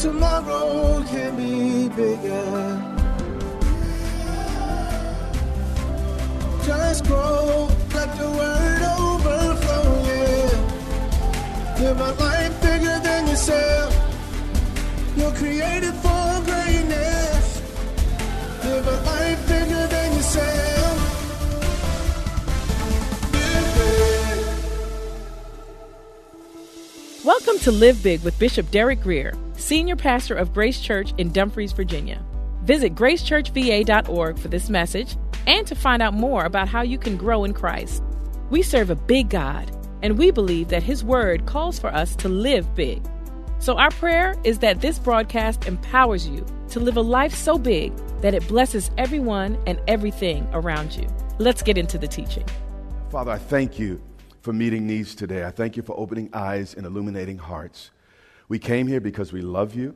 tomorrow can be bigger. Just grow, let the word overflow, yeah. Live a life bigger than yourself. You're created for greatness. Live a life bigger than yourself. Welcome to Live Big with Bishop Derek Grier, Senior Pastor of Grace Church in Dumfries, Virginia. Visit gracechurchva.org for this message and to find out more about how you can grow in Christ. We serve a big God, and we believe that His Word calls for us to live big. So, our prayer is that this broadcast empowers you to live a life so big that it blesses everyone and everything around you. Let's get into the teaching. Father, I thank you for meeting needs today. I thank you for opening eyes and illuminating hearts. We came here because we love you.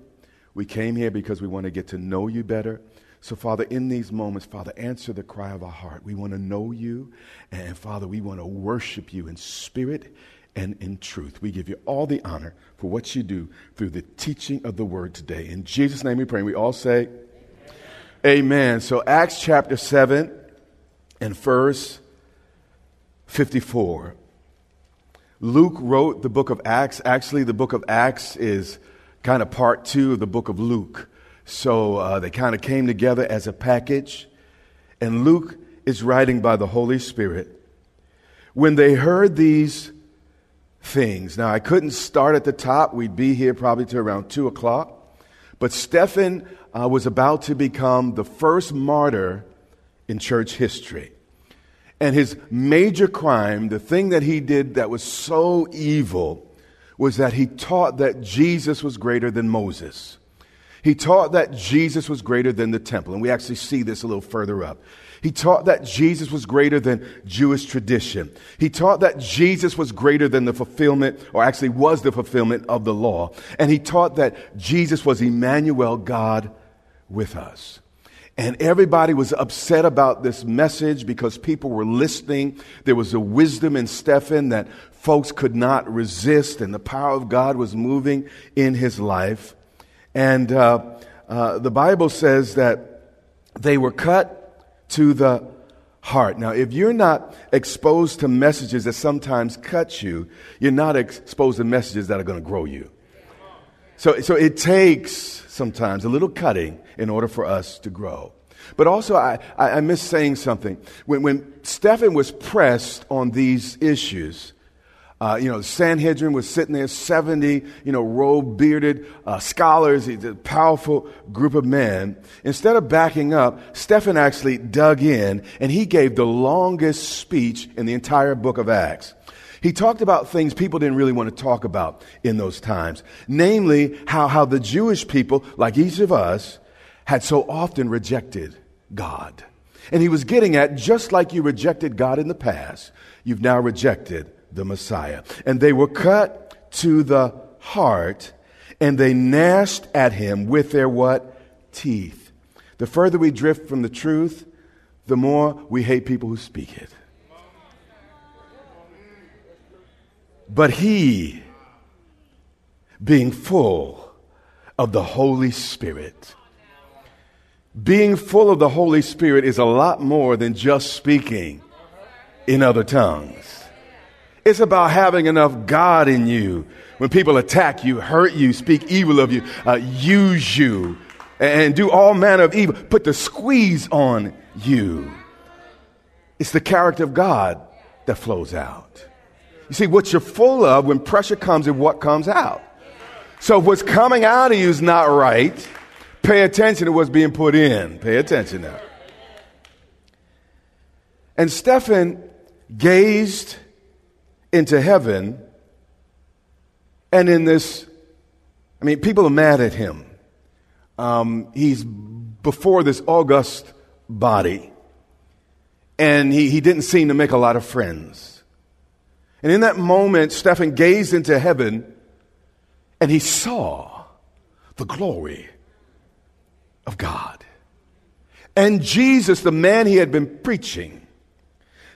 We came here because we want to get to know you better. So, Father, in these moments, Father, answer the cry of our heart. We want to know you, and Father, we want to worship you in spirit and in truth. We give you all the honor for what you do through the teaching of the word today. In Jesus' name we pray. We all say, Amen. Amen. So, Acts chapter 7 and verse 54. Luke wrote the book of Acts. Actually, the book of Acts is kind of part two of the book of Luke. So uh, they kind of came together as a package. And Luke is writing by the Holy Spirit. When they heard these things, now I couldn't start at the top. We'd be here probably to around two o'clock. But Stephen uh, was about to become the first martyr in church history. And his major crime, the thing that he did that was so evil, was that he taught that Jesus was greater than Moses. He taught that Jesus was greater than the temple. And we actually see this a little further up. He taught that Jesus was greater than Jewish tradition. He taught that Jesus was greater than the fulfillment, or actually was the fulfillment of the law. And he taught that Jesus was Emmanuel, God with us. And everybody was upset about this message because people were listening. There was a wisdom in Stephen that folks could not resist, and the power of God was moving in his life. And uh, uh, the Bible says that they were cut to the heart. Now, if you're not exposed to messages that sometimes cut you, you're not exposed to messages that are going to grow you. So, so it takes sometimes a little cutting in order for us to grow. But also, I, I, I miss saying something. When, when Stephen was pressed on these issues, uh, you know, Sanhedrin was sitting there, 70, you know, robe bearded uh, scholars, a powerful group of men. Instead of backing up, Stephen actually dug in and he gave the longest speech in the entire book of Acts. He talked about things people didn't really want to talk about in those times. Namely, how, how the Jewish people, like each of us, had so often rejected God. And he was getting at just like you rejected God in the past, you've now rejected the Messiah. And they were cut to the heart and they gnashed at him with their what? Teeth. The further we drift from the truth, the more we hate people who speak it. But he, being full of the Holy Spirit, being full of the Holy Spirit is a lot more than just speaking in other tongues. It's about having enough God in you when people attack you, hurt you, speak evil of you, uh, use you, and do all manner of evil, put the squeeze on you. It's the character of God that flows out. You see, what you're full of, when pressure comes, is what comes out. So if what's coming out of you is not right, Pay attention to what's being put in. Pay attention now. And Stephen gazed into heaven, and in this, I mean, people are mad at him. Um, he's before this august body, and he, he didn't seem to make a lot of friends. And in that moment, Stephen gazed into heaven, and he saw the glory of God. And Jesus, the man he had been preaching,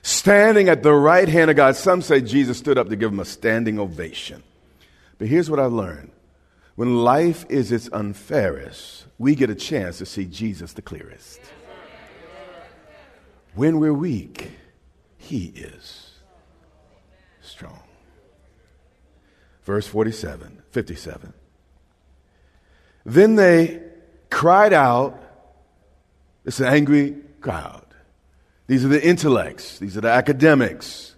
standing at the right hand of God. Some say Jesus stood up to give him a standing ovation. But here's what I learned when life is its unfairest, we get a chance to see Jesus the clearest. When we're weak, he is strong. Verse 47, 57. Then they cried out. It's an angry crowd. These are the intellects, these are the academics.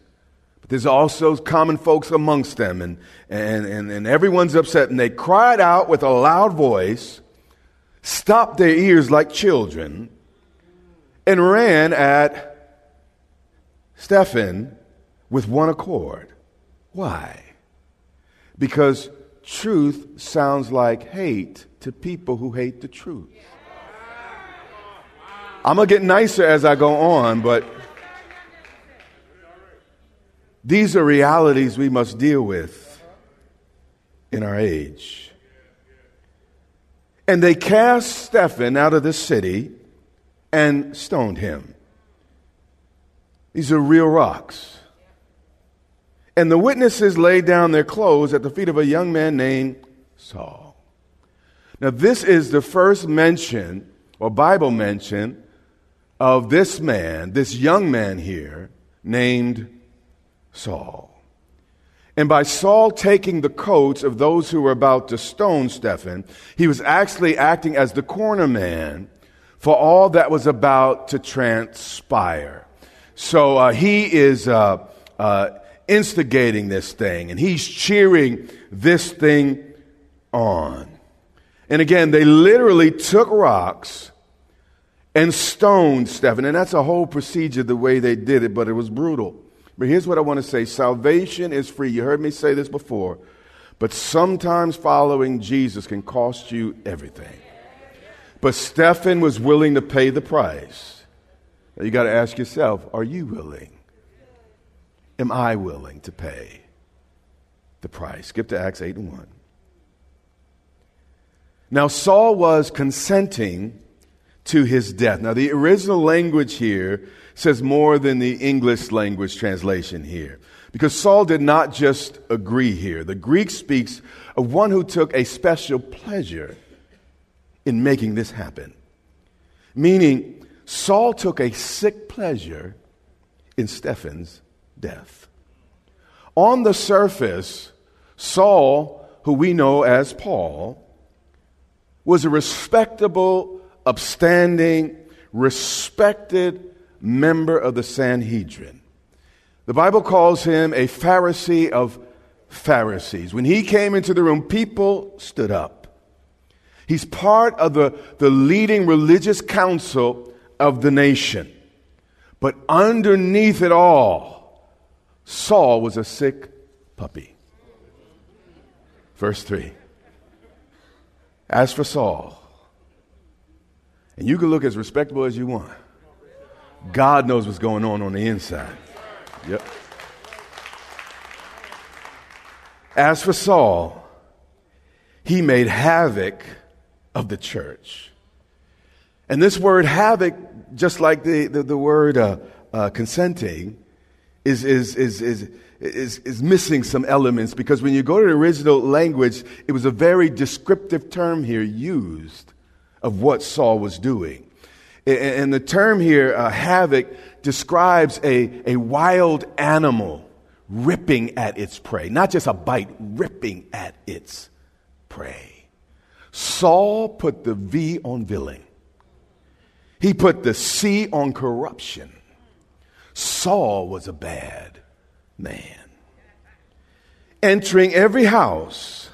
But there's also common folks amongst them, and, and, and, and everyone's upset. And they cried out with a loud voice, stopped their ears like children, and ran at Stephen with one accord. Why? Because truth sounds like hate to people who hate the truth. I'm going to get nicer as I go on, but these are realities we must deal with in our age. And they cast Stephen out of the city and stoned him. These are real rocks. And the witnesses laid down their clothes at the feet of a young man named Saul. Now, this is the first mention or Bible mention of this man, this young man here, named Saul. And by Saul taking the coats of those who were about to stone Stephen, he was actually acting as the corner man for all that was about to transpire. So uh, he is uh, uh, instigating this thing and he's cheering this thing on. And again, they literally took rocks and stoned Stephen. And that's a whole procedure, the way they did it, but it was brutal. But here's what I want to say salvation is free. You heard me say this before, but sometimes following Jesus can cost you everything. But Stephen was willing to pay the price. You got to ask yourself are you willing? Am I willing to pay the price? Skip to Acts 8 and 1. Now, Saul was consenting to his death. Now, the original language here says more than the English language translation here. Because Saul did not just agree here. The Greek speaks of one who took a special pleasure in making this happen. Meaning, Saul took a sick pleasure in Stephen's death. On the surface, Saul, who we know as Paul, was a respectable, upstanding, respected member of the Sanhedrin. The Bible calls him a Pharisee of Pharisees. When he came into the room, people stood up. He's part of the, the leading religious council of the nation. But underneath it all, Saul was a sick puppy. Verse 3. As for Saul, and you can look as respectable as you want, God knows what's going on on the inside. Yep. As for Saul, he made havoc of the church. And this word havoc, just like the, the, the word uh, uh, consenting, is, is, is, is, is, is missing some elements because when you go to the original language, it was a very descriptive term here used of what Saul was doing. And the term here, uh, havoc, describes a, a wild animal ripping at its prey. Not just a bite, ripping at its prey. Saul put the V on villain. He put the C on corruption. Saul was a bad man. Entering every house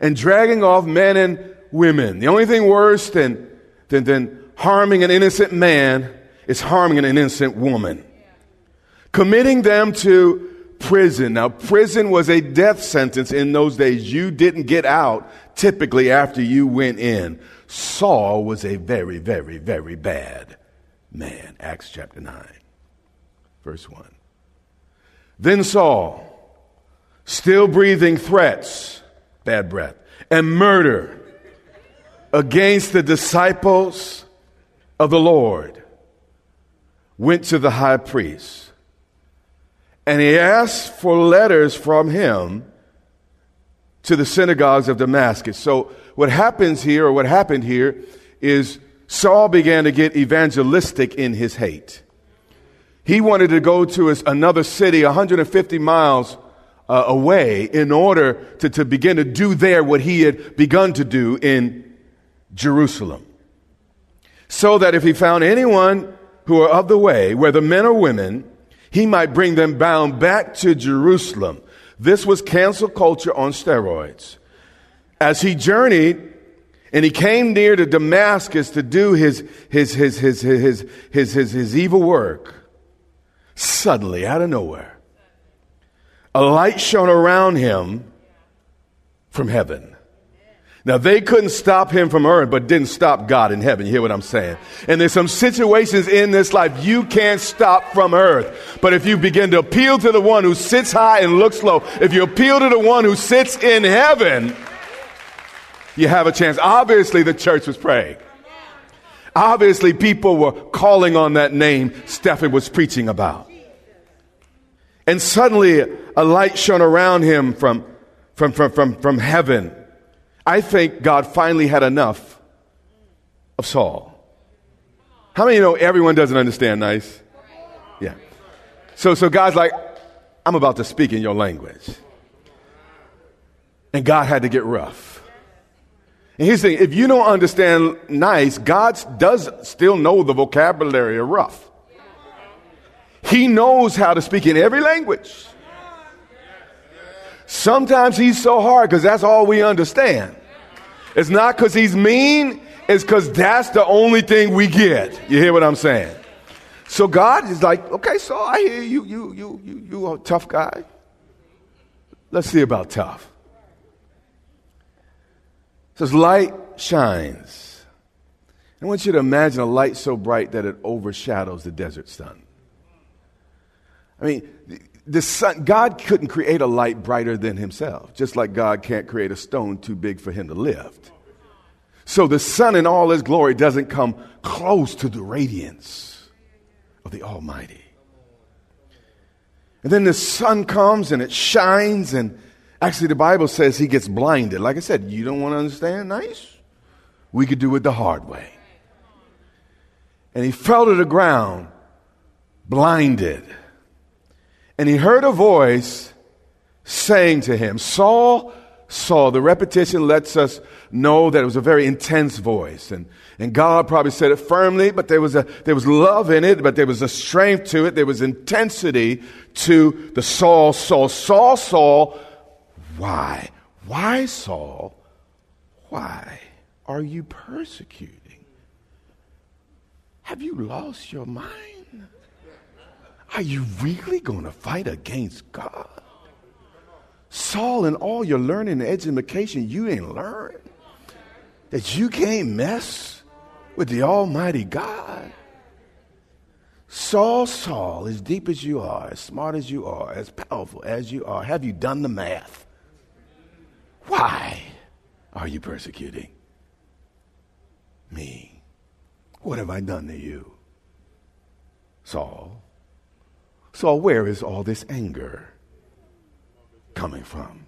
and dragging off men and women. The only thing worse than, than, than harming an innocent man is harming an innocent woman. committing them to prison. Now, prison was a death sentence in those days. You didn't get out typically after you went in. Saul was a very, very, very bad man. Acts chapter 9, verse 1. Then Saul, still breathing threats, bad breath, and murder against the disciples of the Lord, went to the high priest. And he asked for letters from him to the synagogues of Damascus. So, what happens here, or what happened here, is Saul began to get evangelistic in his hate. He wanted to go to his, another city 150 miles uh, away in order to, to begin to do there what he had begun to do in Jerusalem. So that if he found anyone who are of the way, whether men or women, he might bring them bound back to Jerusalem. This was cancel culture on steroids. As he journeyed and he came near to Damascus to do his, his, his, his, his, his, his, his, his evil work, suddenly, out of nowhere, a light shone around him from heaven. Now, they couldn't stop him from earth, but didn't stop God in heaven. You hear what I'm saying? And there's some situations in this life you can't stop from earth. But if you begin to appeal to the one who sits high and looks low, if you appeal to the one who sits in heaven, you have a chance. Obviously, the church was praying. Obviously, people were calling on that name Stephen was preaching about. And suddenly, a light shone around him from, from, from, from, from heaven. I think God finally had enough of Saul. How many you know everyone doesn't understand nice? Yeah. So, so God's like, I'm about to speak in your language. And God had to get rough. And he's saying, if you don't understand nice, God does still know the vocabulary of rough. He knows how to speak in every language. Sometimes he's so hard because that's all we understand. It's not because he's mean, it's because that's the only thing we get. You hear what I'm saying? So God is like, okay, so I hear you, you, you, you, you a tough guy. Let's see about tough. It says light shines. I want you to imagine a light so bright that it overshadows the desert sun. I mean, the sun, God couldn't create a light brighter than himself, just like God can't create a stone too big for him to lift. So the sun in all his glory doesn't come close to the radiance of the Almighty. And then the sun comes and it shines, and actually, the Bible says he gets blinded. Like I said, you don't want to understand? Nice. We could do it the hard way. And he fell to the ground, blinded. And he heard a voice saying to him, Saul, Saul. The repetition lets us know that it was a very intense voice. And, and God probably said it firmly, but there was, a, there was love in it, but there was a strength to it. There was intensity to the Saul, Saul, Saul, Saul. Why? Why, Saul? Why are you persecuting? Have you lost your mind? Are you really going to fight against God? Saul, in all your learning and education, you ain't learned that you can't mess with the Almighty God. Saul, Saul, as deep as you are, as smart as you are, as powerful as you are, have you done the math? Why are you persecuting me? What have I done to you? Saul, so, where is all this anger coming from?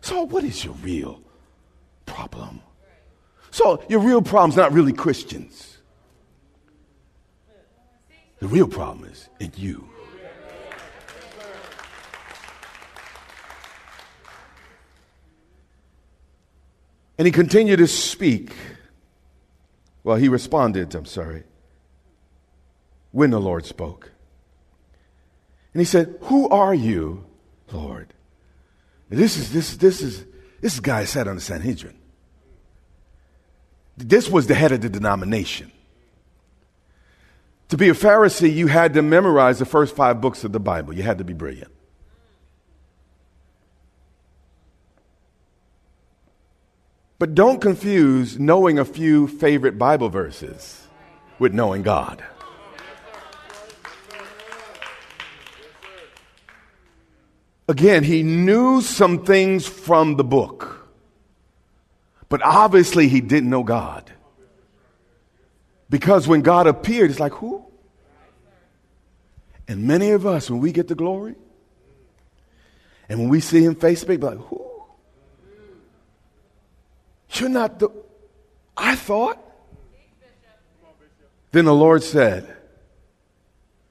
So, what is your real problem? So, your real problem's not really Christians. The real problem is in you. And he continued to speak. Well, he responded, I'm sorry, when the Lord spoke. And he said, Who are you, Lord? This is this this is this guy sat on the Sanhedrin. This was the head of the denomination. To be a Pharisee, you had to memorize the first five books of the Bible. You had to be brilliant. But don't confuse knowing a few favorite Bible verses with knowing God. Again, he knew some things from the book, but obviously he didn't know God. Because when God appeared, it's like, who? And many of us, when we get the glory, and when we see him face to face, like, who? You're not the, I thought. Then the Lord said,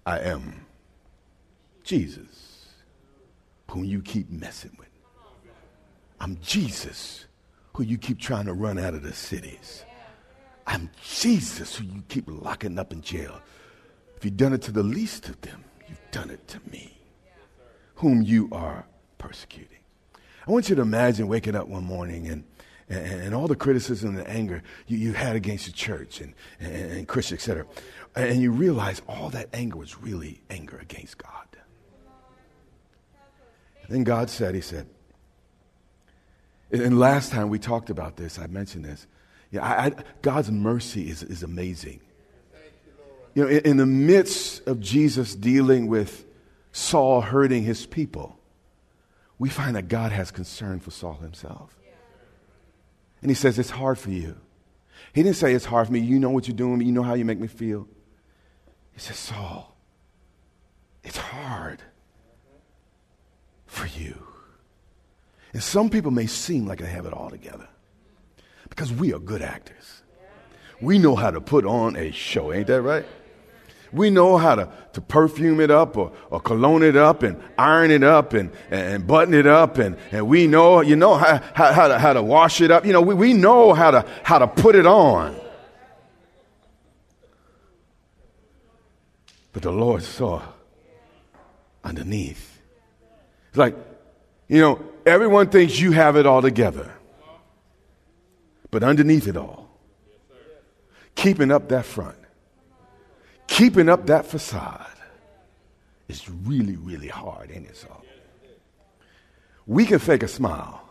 I am Jesus, whom you keep messing with. I'm Jesus, who you keep trying to run out of the cities. I'm Jesus, who you keep locking up in jail. If you've done it to the least of them, you've done it to me, whom you are persecuting. I want you to imagine waking up one morning and and, and, all the criticism and anger you, you had against the church and, and, and Christians, etc. And you realize all that anger was really anger against God. Then God said, He said, and last time we talked about this, I mentioned this. Yeah, I, I, God's mercy is, is amazing. You you know, in, in the midst of Jesus dealing with Saul hurting his people, we find that God has concern for Saul himself. And he says, It's hard for you. He didn't say, It's hard for me. You know what you're doing. You know how you make me feel. He says, Saul, it's hard for you. And some people may seem like they have it all together because we are good actors. We know how to put on a show, ain't that right? We know how to, to perfume it up or, or cologne it up and iron it up and, and button it up. And, and we know, you know, how, how, how, to, how to wash it up. You know, we, we know how to, how to put it on. But the Lord saw underneath. It's like, you know, everyone thinks you have it all together. But underneath it all, keeping up that front, keeping up that facade is really, really hard, ain't it so? We can fake a smile,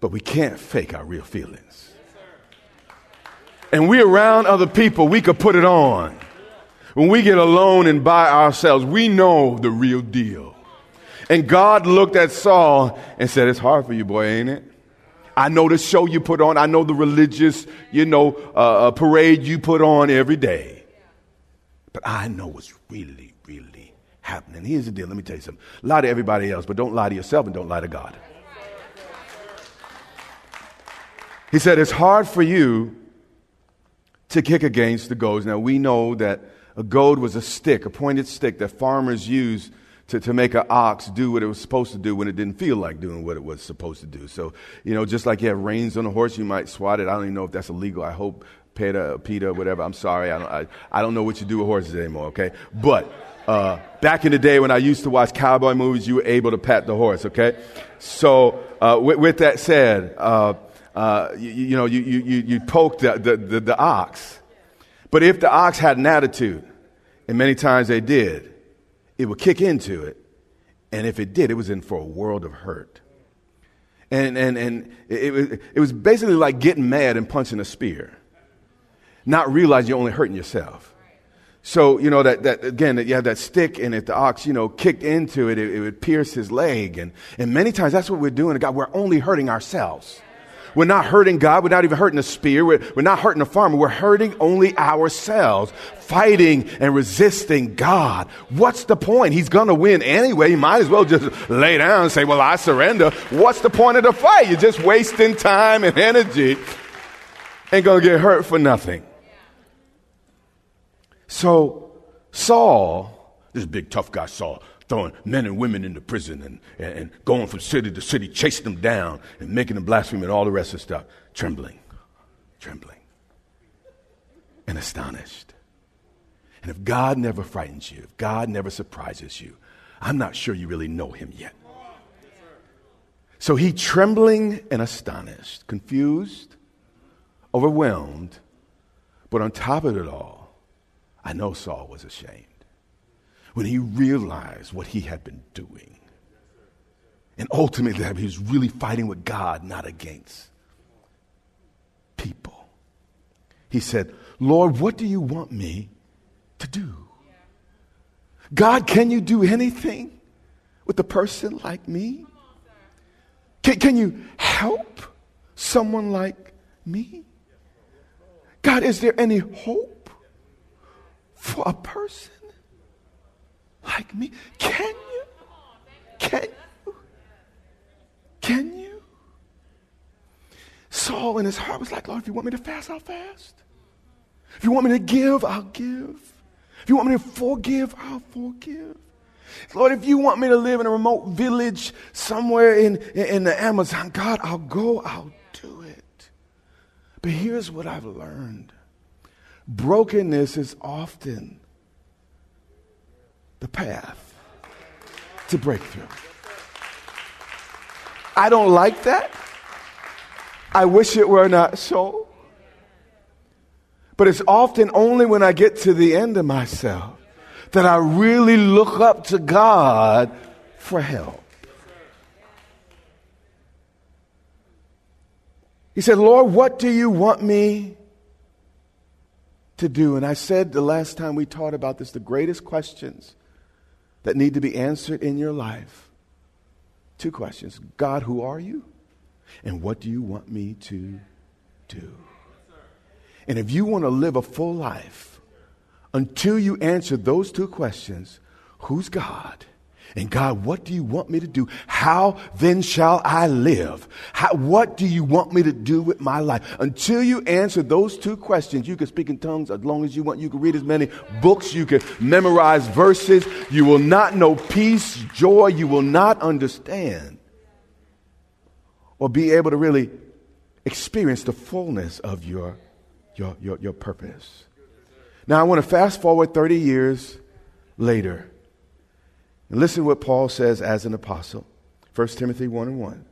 but we can't fake our real feelings. And we're around other people, we could put it on. When we get alone and by ourselves, we know the real deal. And God looked at Saul and said, It's hard for you, boy, ain't it? I know the show you put on. I know the religious, you know, uh, uh parade you put on every day. But I know what's really, really happening. Here's the deal. Let me tell you something. Lie to everybody else, but don't lie to yourself and don't lie to God. He said, It's hard for you to kick against the goads. Now, we know that a goad was a stick, a pointed stick that farmers used to, to make an ox do what it was supposed to do when it didn't feel like doing what it was supposed to do. So, you know, just like you have reins on a horse, you might swat it. I don't even know if that's illegal. I hope PETA, PETA, whatever. I'm sorry. I don't, I, I don't know what you do with horses anymore, okay? But uh, back in the day when I used to watch cowboy movies, you were able to pat the horse, okay? So, uh, with, with, that said, uh, uh you, you, know, you, you, you poke the, the, the, the ox. But if the ox had an attitude, and many times they did, it would kick into it. And if it did, it was in for a world of hurt. And, and, and it, it, was basically like getting mad and punching a spear not realizing you're only hurting yourself. So, you know, that, that again, that you have that stick, and if the ox, you know, kicked into it, it, it would pierce his leg. And, and many times that's what we're doing to God. We're only hurting ourselves. We're not hurting God. We're not even hurting the spear. We're, we're not hurting the farmer. We're hurting only ourselves, fighting and resisting God. What's the point? He's going to win anyway. You might as well just lay down and say, Well, I surrender. What's the point of the fight? You're just wasting time and energy. Ain't going to get hurt for nothing. So Saul, this big tough guy Saul, throwing men and women into prison and, and, and going from city to city, chasing them down and making them blaspheme and all the rest of the stuff, trembling, trembling, and astonished. And if God never frightens you, if God never surprises you, I'm not sure you really know him yet. So he trembling and astonished, confused, overwhelmed, but on top of it all, I know Saul was ashamed when he realized what he had been doing. And ultimately, he was really fighting with God, not against people. He said, Lord, what do you want me to do? God, can you do anything with a person like me? Can, can you help someone like me? God, is there any hope for a person like me? Can you? Can you? Can you? Saul in his heart was like, Lord, if you want me to fast, I'll fast. If you want me to give, I'll give. If you want me to forgive, I'll forgive. Lord, if you want me to live in a remote village somewhere in, in the Amazon, God, I'll go, I'll do it. But here's what I've learned brokenness is often the path to breakthrough. I don't like that. I wish it were not so. But it's often only when I get to the end of myself that I really look up to God for help. He said, Lord, what do you want me to do? And I said the last time we taught about this, the greatest questions that need to be answered in your life. Two questions God, who are you? And what do you want me to do? And if you want to live a full life, until you answer those two questions who's God? And God, what do you want me to do? How then shall I live? How, what do you want me to do with my life? Until you answer those two questions, you can speak in tongues as long as you want. You can read as many books. You can memorize verses. You will not know peace, joy. You will not understand or be able to really experience the fullness of your, your, your, your purpose. Now, I want to fast forward 30 years later. And listen to what Paul says as an apostle. 1 Timothy 1 and 1.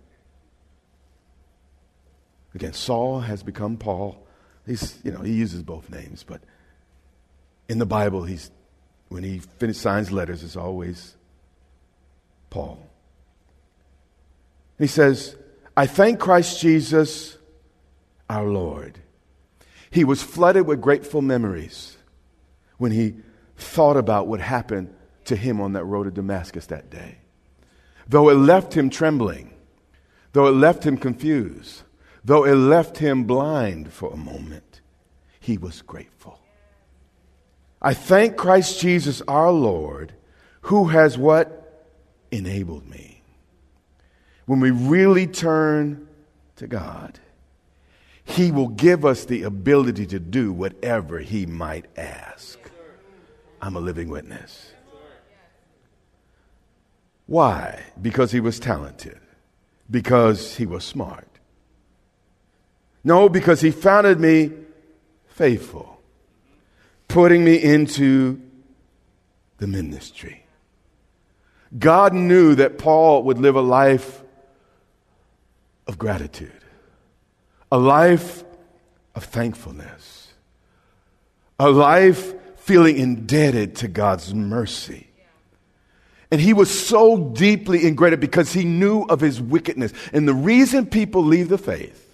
Again, Saul has become Paul. He's, you know, he uses both names, but in the Bible, he's, when he finish, signs letters, it's always Paul. He says, I thank Christ Jesus, our Lord. He was flooded with grateful memories when he thought about what happened to him on that road to Damascus that day. Though it left him trembling, though it left him confused, though it left him blind for a moment, he was grateful. I thank Christ Jesus our Lord, who has what? Enabled me. When we really turn to God, He will give us the ability to do whatever He might ask. I'm a living witness. Why? Because he was talented. Because he was smart. No, because he founded me faithful, putting me into the ministry. God knew that Paul would live a life of gratitude, a life of thankfulness, a life feeling indebted to God's mercy. And he was so deeply indebted because he knew of his wickedness. And the reason people leave the faith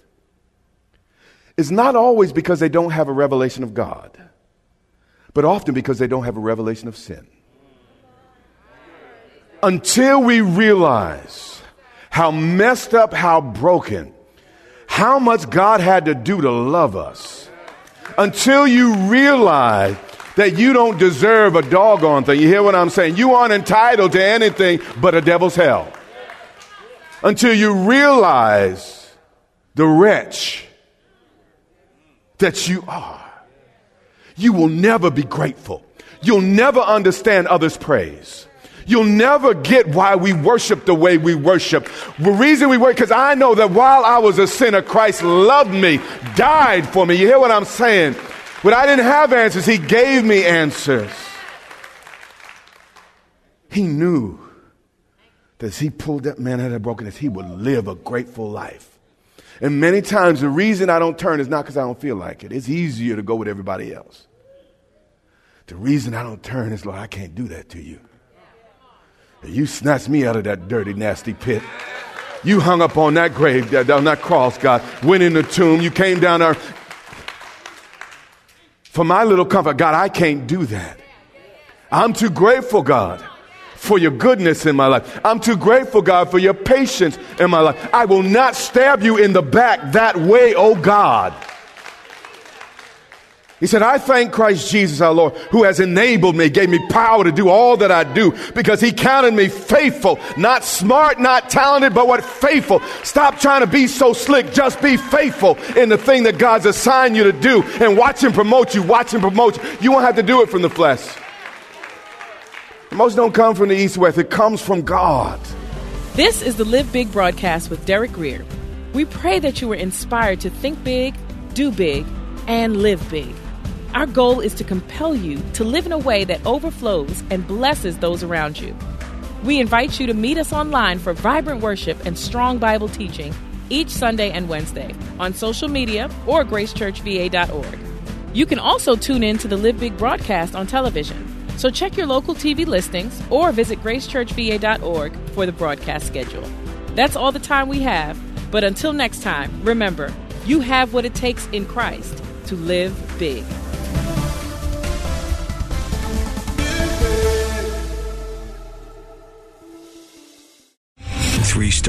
is not always because they don't have a revelation of God, but often because they don't have a revelation of sin. Until we realize how messed up, how broken, how much God had to do to love us, until you realize that you don't deserve a doggone thing. You hear what I'm saying? You aren't entitled to anything but a devil's hell. Until you realize the wretch that you are. You will never be grateful. You'll never understand others' praise. You'll never get why we worship the way we worship. The reason we worship, because I know that while I was a sinner, Christ loved me, died for me. You hear what I'm saying? When I didn't have answers, He gave me answers. He knew that as He pulled that man out of brokenness, he would live a grateful life. And many times, the reason I don't turn is not because I don't feel like it. It's easier to go with everybody else. The reason I don't turn is, Lord, I can't do that to you. You snatched me out of that dirty, nasty pit. You hung up on that grave, on that cross, God. Went in the tomb. You came down there. For my little comfort, God, I can't do that. I'm too grateful, God, for your goodness in my life. I'm too grateful, God, for your patience in my life. I will not stab you in the back that way, oh God. He said, I thank Christ Jesus our Lord who has enabled me, gave me power to do all that I do because he counted me faithful, not smart, not talented, but what faithful. Stop trying to be so slick. Just be faithful in the thing that God's assigned you to do and watch him promote you, watch him promote you. You won't have to do it from the flesh. Most don't come from the east west. It comes from God. This is the Live Big broadcast with Derek Grier. We pray that you were inspired to think big, do big, and live big. Our goal is to compel you to live in a way that overflows and blesses those around you. We invite you to meet us online for vibrant worship and strong Bible teaching each Sunday and Wednesday on social media or gracechurchva.org. You can also tune in to the Live Big broadcast on television. So check your local TV listings or visit gracechurchva.org for the broadcast schedule. That's all the time we have, but until next time, remember, you have what it takes in Christ to live big.